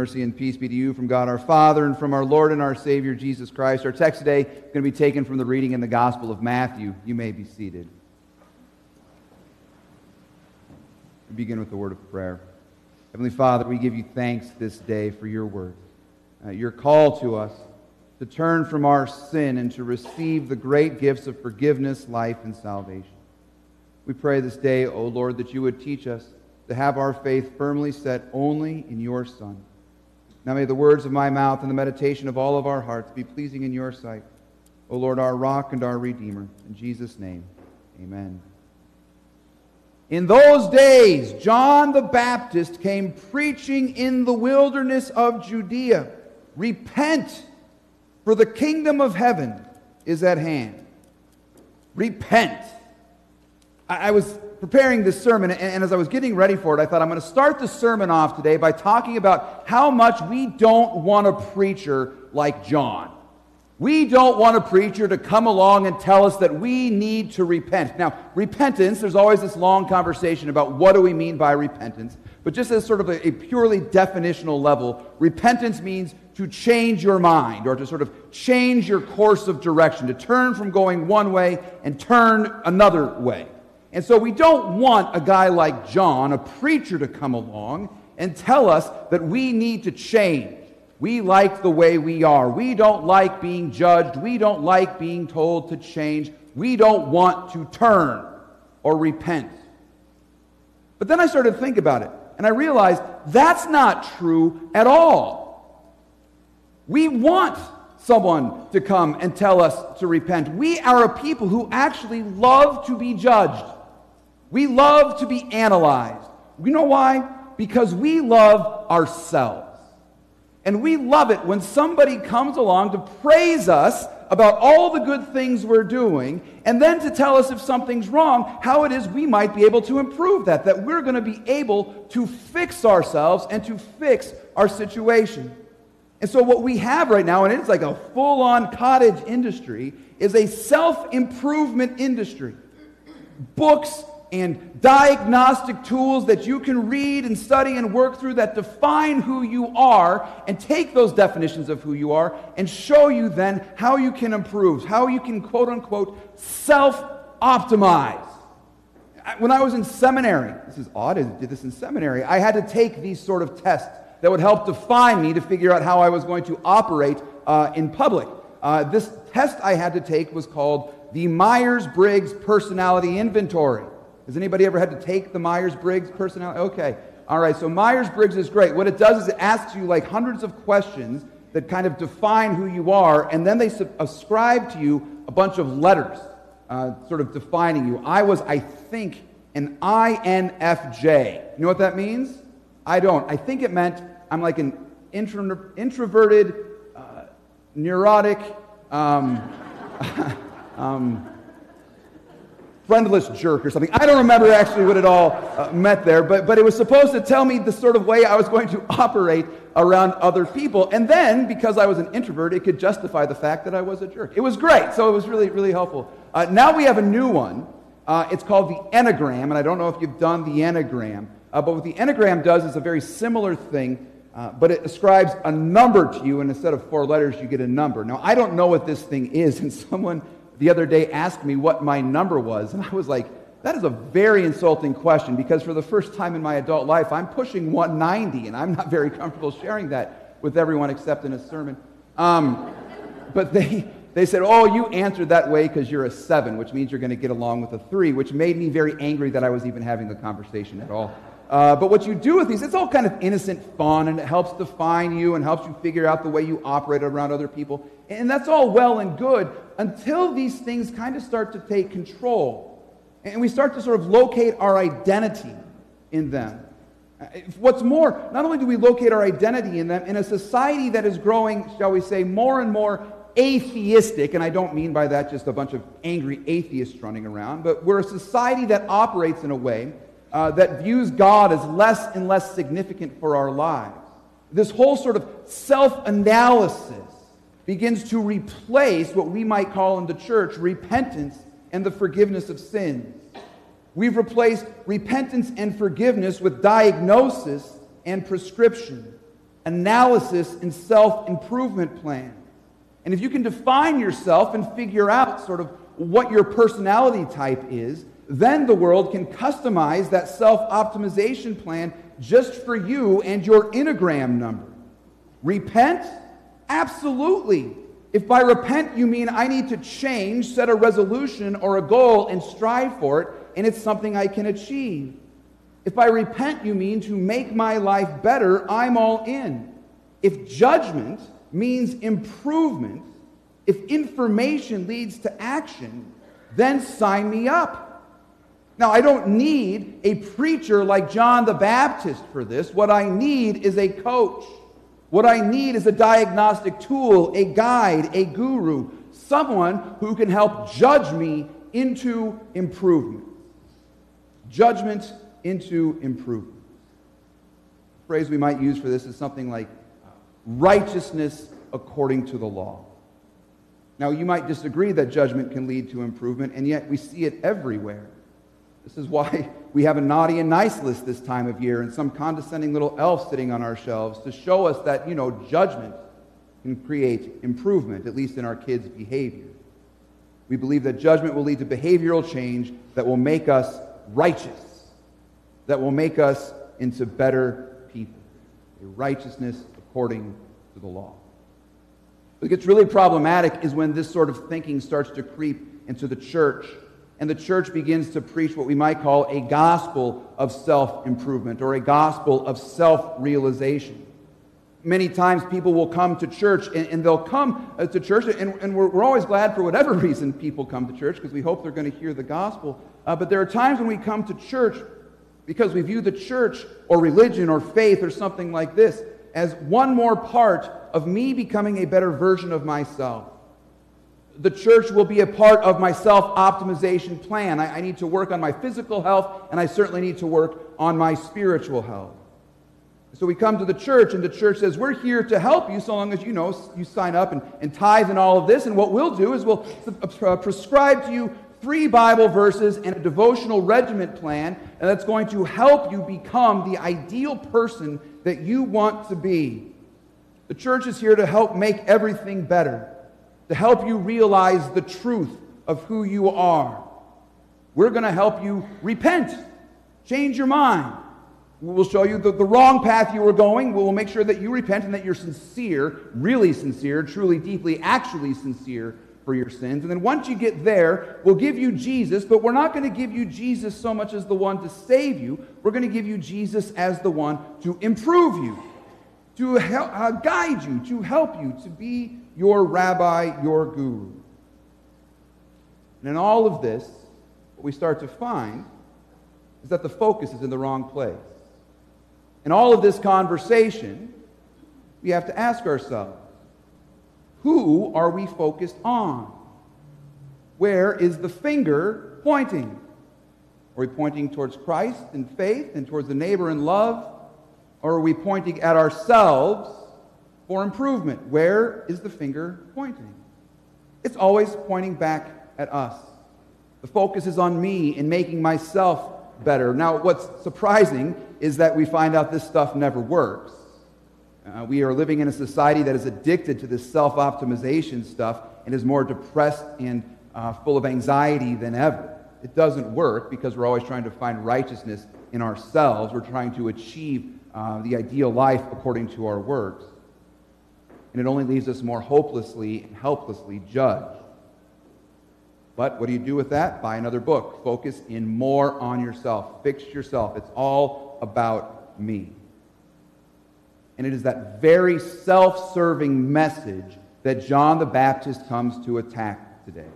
mercy, and peace be to you from God our Father and from our Lord and our Savior Jesus Christ. Our text today is going to be taken from the reading in the Gospel of Matthew. You may be seated. We begin with the word of prayer. Heavenly Father, we give you thanks this day for your word, uh, your call to us to turn from our sin and to receive the great gifts of forgiveness, life, and salvation. We pray this day, O Lord, that you would teach us to have our faith firmly set only in your Son. Now may the words of my mouth and the meditation of all of our hearts be pleasing in your sight, O Lord, our rock and our redeemer. In Jesus' name, amen. In those days, John the Baptist came preaching in the wilderness of Judea Repent, for the kingdom of heaven is at hand. Repent. I, was preparing this sermon, and, and as I was getting ready for it, I thought I'm going to start the sermon off today by talking about how much we don't want a preacher like John. We don't want a preacher to come along and tell us that we need to repent. Now, repentance, there's always this long conversation about what do we mean by repentance. But just as sort of a, a, purely definitional level, repentance means to change your mind or to sort of change your course of direction, to turn from going one way and turn another way. And so we don't want a guy like John, a preacher, to come along and tell us that we need to change. We like the way we are. We don't like being judged. We don't like being told to change. We don't want to turn or repent. But then I started to think about it, and I realized that's not true at all. We want someone to come and tell us to repent. We are a people who actually love to be judged. We love to be analyzed. You know why? Because we love ourselves. And we love it when somebody comes along to praise us about all the good things we're doing, and then to tell us if something's wrong, how it is we might be able to improve that, that we're going to be able to fix ourselves and to fix our situation. And so, what we have right now, and it's like a full on cottage industry, is a self improvement industry. Books and diagnostic tools that you can read and study and work through that define who you are and take those definitions of who you are and show you then how you can improve, how you can quote unquote self optimize. When I was in seminary, this is odd, I did this in seminary, I had to take these sort of tests that would help define me to figure out how I was going to operate uh, in public. Uh, this test I had to take was called the Myers Briggs Personality Inventory. Has anybody ever had to take the Myers Briggs personality? Okay. All right. So Myers Briggs is great. What it does is it asks you like hundreds of questions that kind of define who you are, and then they ascribe to you a bunch of letters, uh, sort of defining you. I was, I think, an INFJ. You know what that means? I don't. I think it meant I'm like an intro- introverted, uh, neurotic, um, um, friendless jerk or something. I don't remember actually what it all uh, meant there, but, but it was supposed to tell me the sort of way I was going to operate around other people. And then, because I was an introvert, it could justify the fact that I was a jerk. It was great, so it was really, really helpful. Uh, now we have a new one. Uh, it's called the Enneagram, and I don't know if you've done the Enneagram, uh, but what the Enneagram does is a very similar thing. Uh, but it ascribes a number to you, and instead of four letters, you get a number. Now, I don't know what this thing is, and someone the other day asked me what my number was, and I was like, that is a very insulting question because for the first time in my adult life, I'm pushing 190, and I'm not very comfortable sharing that with everyone except in a sermon. Um, but they, they said, Oh, you answered that way because you're a seven, which means you're going to get along with a three, which made me very angry that I was even having the conversation at all. Uh, but what you do with these, it's all kind of innocent fun, and it helps define you and helps you figure out the way you operate around other people. And that's all well and good until these things kind of start to take control. And we start to sort of locate our identity in them. Uh, what's more, not only do we locate our identity in them, in a society that is growing, shall we say, more and more atheistic, and I don't mean by that just a bunch of angry atheists running around, but we're a society that operates in a way uh, that views God as less and less significant for our lives. This whole sort of self analysis begins to replace what we might call in the church repentance and the forgiveness of sins. We've replaced repentance and forgiveness with diagnosis and prescription. analysis, and self improvement plan. And if you can define yourself and figure out sort of what your personality type is, then the world can customize that self optimization plan just for you and your Enneagram number. Repent? Absolutely. If by repent you mean I need to change, set a resolution or a goal and strive for it, and it's something I can achieve. If by repent you mean to make my life better, I'm all in. If judgment means improvement, if information leads to action, then sign me up. Now, I don't need a preacher like John the Baptist for this. What I need is a coach. What I need is a diagnostic tool, a guide, a guru, someone who can help judge me into improvement. Judgment into improvement. The phrase we might use for this is something like righteousness according to the law. Now, you might disagree that judgment can lead to improvement, and yet we see it everywhere. This is why we have a naughty and nice list this time of year and some condescending little elf sitting on our shelves to show us that, you know, judgment can create improvement, at least in our kids' behavior. We believe that judgment will lead to behavioral change that will make us righteous, that will make us into better people. A righteousness according to the law. What gets really problematic is when this sort of thinking starts to creep into the church and the church begins to preach what we might call a gospel of self improvement or a gospel of self realization. Many times people will come to church and, and they'll come uh, to church, and, and we're, we're, always glad for whatever reason people come to church because we hope they're going to hear the gospel. Uh, but there are times when we come to church because we view the church or religion or faith or something like this as one more part of me becoming a better version of myself the church will be a part of my self optimization plan. I, I, need to work on my physical health, and I certainly need to work on my spiritual health. So we come to the church, and the church says, We're here to help you so long as you know you sign up and, and tithe and all of this. And what we'll do is we'll uh, prescribe to you three Bible verses and a devotional regiment plan, and that's going to help you become the ideal person that you want to be. The church is here to help make everything better to help you realize the truth of who you are. We're going to help you repent, change your mind. We'll show you the, the wrong path you were going. We'll make sure that you repent and that you're sincere, really sincere, truly, deeply, actually sincere for your sins. And then once you get there, we'll give you Jesus, but we're not going to give you Jesus so much as the one to save you. We're going to give you Jesus as the one to improve you, to help, uh, guide you, to help you to be your rabbi, your guru. And in all of this, what we start to find is that the focus is in the wrong place. In all of this conversation, we have to ask ourselves who are we focused on? Where is the finger pointing? Are we pointing towards Christ in faith and towards the neighbor in love? Or are we pointing at ourselves for improvement. Where is the finger pointing? It's always pointing back at us. The focus is on me in making myself better. Now, what's surprising is that we find out this stuff never works. Uh, we are living in a society that is addicted to this self optimization stuff and is more depressed and uh, full of anxiety than ever. It doesn't work because we're always trying to find righteousness in ourselves. We're trying to achieve uh, the ideal life according to our works and it only leaves us more hopelessly and helplessly judged. But what do you do with that? Buy another book. Focus in more on yourself. Fix yourself. It's all about me. And it is that very self serving message that John the Baptist comes to attack today.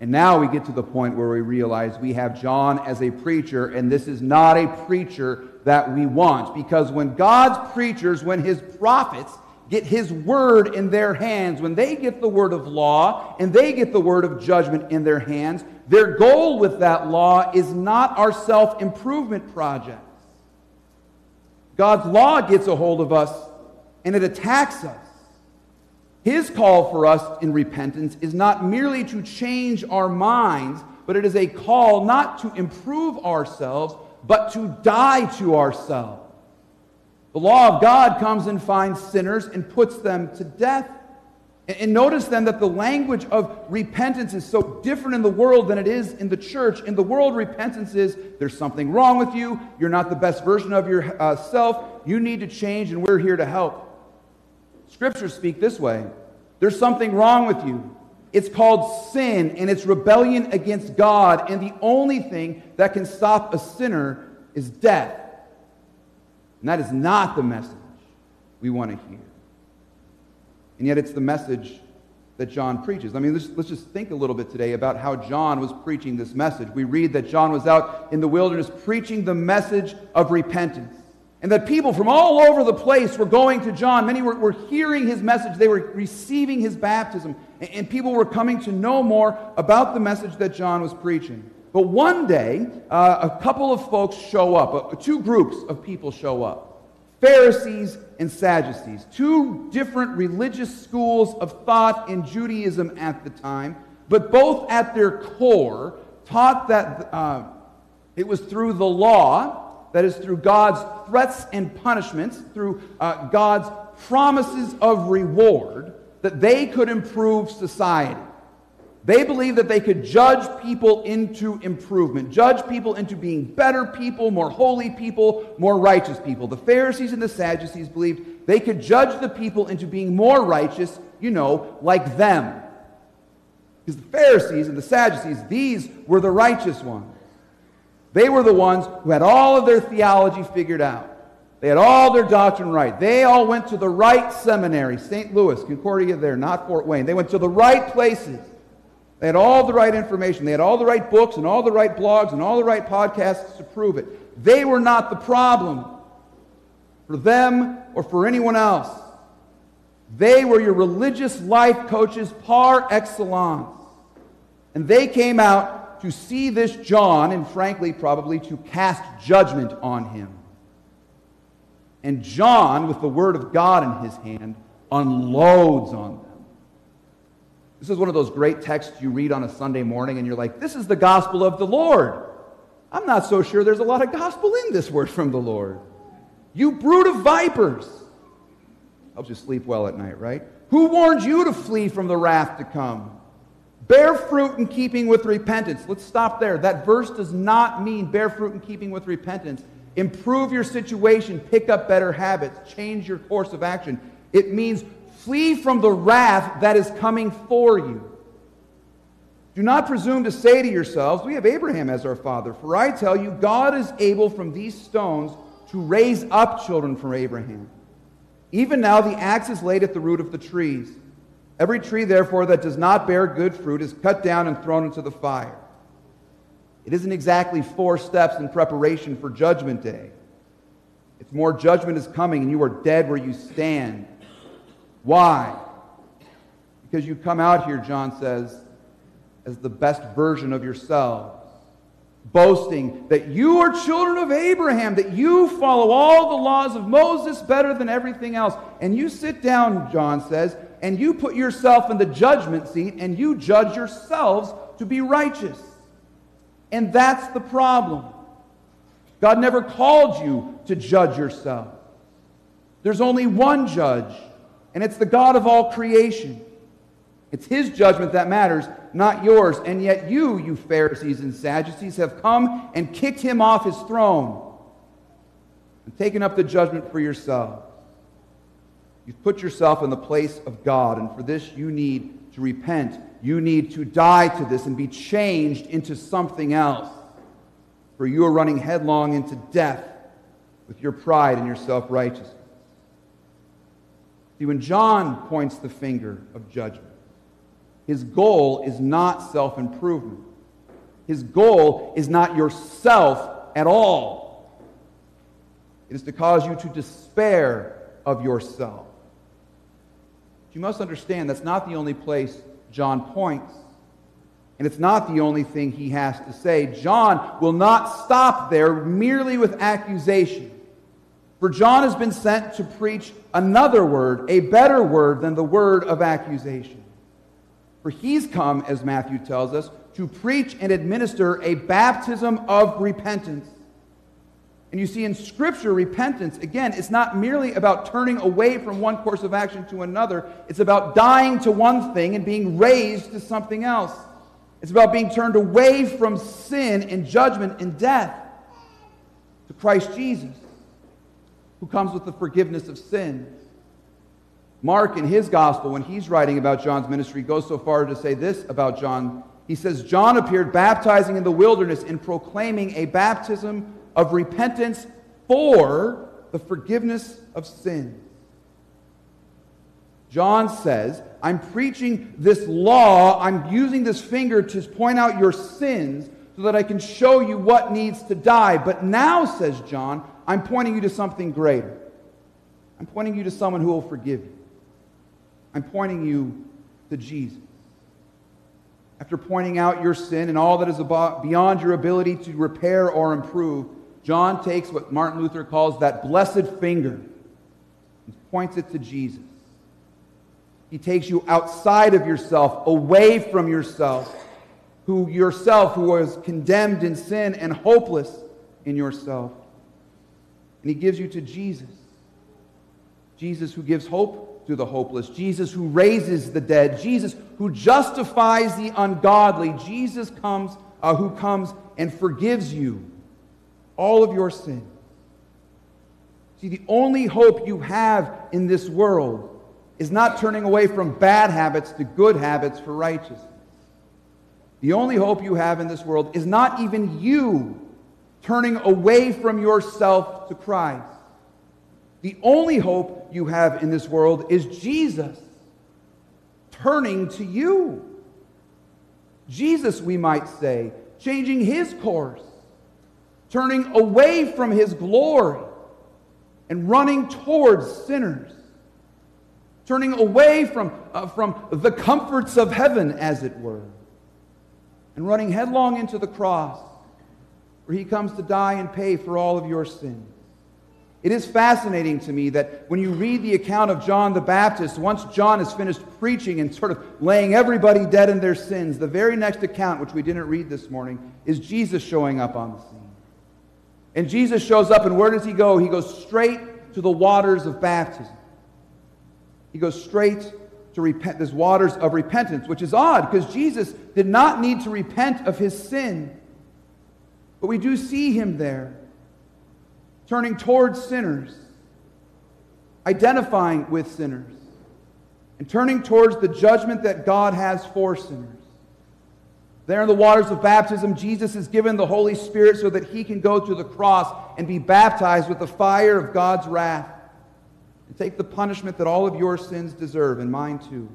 And now we get to the point where we realize we have John as a preacher, and this is not a preacher that we want. Because when God's preachers, when his prophets, get his word in their hands, when they get the word of law and they get the word of judgment in their hands, their goal with that law is not our self improvement projects. God's law gets a hold of us and it attacks us. His call for us in repentance is not merely to change our minds, but it is a call not to improve ourselves, but to die to ourselves. The law of God comes and finds sinners and puts them to death. And notice then that the language of repentance is so different in the world than it is in the church. In the world, repentance is there's something wrong with you, you're not the best version of yourself, uh, you need to change, and we're here to help. Scriptures speak this way there's something wrong with you. It's called sin, and it's rebellion against God, and the only thing that can stop a sinner is death. And that is not the message we want to hear. And yet, it's the message that John preaches. I mean, let's, let's just think a little bit today about how John was preaching this message. We read that John was out in the wilderness preaching the message of repentance. And that people from all over the place were going to John. Many were, were hearing his message, they were receiving his baptism. And, and people were coming to know more about the message that John was preaching. But one day, uh, a couple of folks show up, uh, two groups of people show up. Pharisees and Sadducees, two different religious schools of thought in Judaism at the time, but both at their core taught that uh, it was through the law, that is, through God's threats and punishments, through uh, God's promises of reward, that they could improve society. They believed that they could judge people into improvement, judge people into being better people, more holy people, more righteous people. The Pharisees and the Sadducees believed they could judge the people into being more righteous, you know, like them. Because the Pharisees and the Sadducees, these were the righteous ones. They were the ones who had all of their theology figured out. They had all their doctrine right. They all went to the right seminary, St. Louis, Concordia there, not Fort Wayne. They went to the right places. They had all the right information. They had all the right books and all the right blogs and all the right podcasts to prove it. They were not the problem for them or for anyone else. They were your religious life coaches par excellence. And they came out to see this John and, frankly, probably to cast judgment on him. And John, with the Word of God in his hand, unloads on them. This is one of those great texts you read on a Sunday morning and you're like, this is the gospel of the Lord. I'm not so sure there's a lot of gospel in this word from the Lord. You brood of vipers. Helps you sleep well at night, right? Who warned you to flee from the wrath to come? Bear fruit in keeping with repentance. Let's stop there. That verse does not mean bear fruit in keeping with repentance. Improve your situation, pick up better habits, change your course of action. It means Flee from the wrath that is coming for you. Do not presume to say to yourselves, We have Abraham as our father. For I tell you, God is able from these stones to raise up children from Abraham. Even now, the axe is laid at the root of the trees. Every tree, therefore, that does not bear good fruit is cut down and thrown into the fire. It isn't exactly four steps in preparation for Judgment Day. It's more judgment is coming, and you are dead where you stand. Why? Because you come out here, John says, as the best version of yourselves, boasting that you are children of Abraham, that you follow all the laws of Moses better than everything else. And you sit down, John says, and you put yourself in the judgment seat and you judge yourselves to be righteous. And that's the problem. God never called you to judge yourself. There's only one judge and it's the God of all creation. It's his judgment that matters, not yours. And yet you, you Pharisees and Sadducees, have come and kicked him off his throne and taken up the judgment for yourselves. You've put yourself in the place of God, and for this you need to repent. You need to die to this and be changed into something else. For you are running headlong into death with your pride and your self righteousness. See, when John points the finger of judgment, his goal is not self improvement. His goal is not yourself at all. It is to cause you to despair of yourself. But you must understand that's not the only place John points. And it's not the only thing he has to say. John will not stop there merely with accusation. For John has been sent to preach another word, a better word than the word of accusation. For he's come, as Matthew tells us, to preach and administer a baptism of repentance. And you see, in Scripture, repentance, again, it's not merely about turning away from one course of action to another. It's about dying to one thing and being raised to something else. It's about being turned away from sin and judgment and death to Christ Jesus, who comes with the forgiveness of sins. Mark, in his gospel, when he's writing about John's ministry, goes so far to say this about John. He says, John appeared baptizing in the wilderness and proclaiming a baptism of repentance for the forgiveness of sins. John says, I'm preaching this law, I'm using this finger to point out your sins so that I can show you what needs to die. But now, says John, I'm pointing you to something greater. I'm pointing you to someone who will forgive you. I'm pointing you to Jesus. After pointing out your sin and all that is beyond your ability to repair or improve, John takes what Martin Luther calls that blessed finger and points it to Jesus. He takes you outside of yourself, away from yourself, who yourself who was condemned in sin and hopeless in yourself. And he gives you to Jesus. Jesus who gives hope to the hopeless, Jesus who raises the dead, Jesus who justifies the ungodly, Jesus comes uh, who comes and forgives you all of your sin. See, the only hope you have in this world is not turning away from bad habits to good habits for righteousness. The only hope you have in this world is not even you turning away from yourself to Christ. The only hope you have in this world is Jesus turning to you. Jesus, we might say, changing his course turning away from his glory and running towards sinners, turning away from, uh, from the comforts of heaven, as it were, and running headlong into the cross where he comes to die and pay for all of your sins. It is fascinating to me that when you read the account of John the Baptist, once John has finished preaching and sort of laying everybody dead in their sins, the very next account, which we didn't read this morning, is Jesus showing up on the scene. And Jesus shows up, and where does he go? He goes straight to the waters of baptism. He goes straight to repent, this waters of repentance, which is odd because Jesus did not need to repent of his sin. But we do see him there, turning towards sinners, identifying with sinners, and turning towards the judgment that God has for sinners. There in the waters of baptism, Jesus is given the Holy Spirit so that he can go to the cross and be baptized with the fire of God's wrath and take the punishment that all of your sins deserve, and mine too.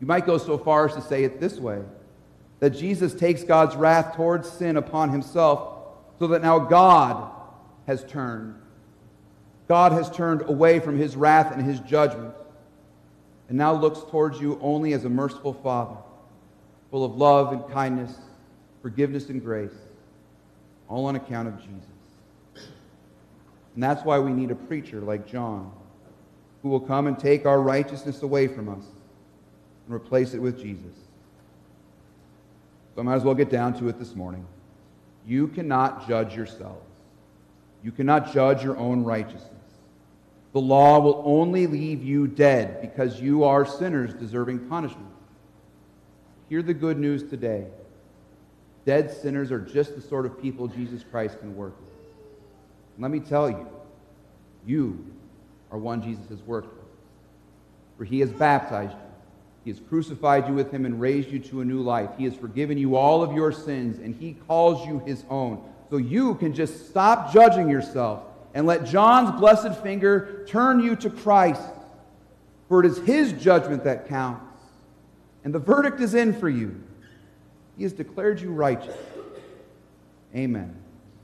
You might go so far as to say it this way that Jesus takes God's wrath towards sin upon himself so that now God has turned. God has turned away from his wrath and his judgment and now looks towards you only as a merciful Father full of love and kindness, forgiveness and grace, all on account of Jesus. And that's why we need a preacher like John, who will come and take our righteousness away from us and replace it with Jesus. So I might as well get down to it this morning. You cannot judge yourselves. You cannot judge your own righteousness. The law will only leave you dead because you are sinners deserving punishment. Hear the good news today. Dead sinners are just the sort of people Jesus Christ can work with. let me tell you, you are one Jesus has worked with. For he has baptized you, he has crucified you with him and raised you to a new life. He has forgiven you all of your sins, and he calls you his own. So you can just stop judging yourself and let John's blessed finger turn you to Christ. For it is his judgment that counts and the verdict is in for you. He has declared you righteous. Amen.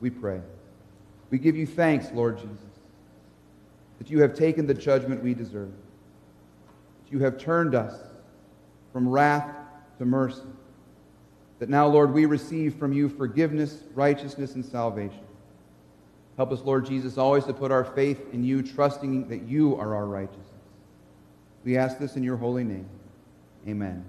We pray. We give you thanks, Lord Jesus, that you have taken the judgment we deserve, that you have turned us from wrath to mercy, that now, Lord, we receive from you forgiveness, righteousness, and salvation. Help us, Lord Jesus, always to put our faith in you, trusting that you are our righteousness. We ask this in your holy name. Amen.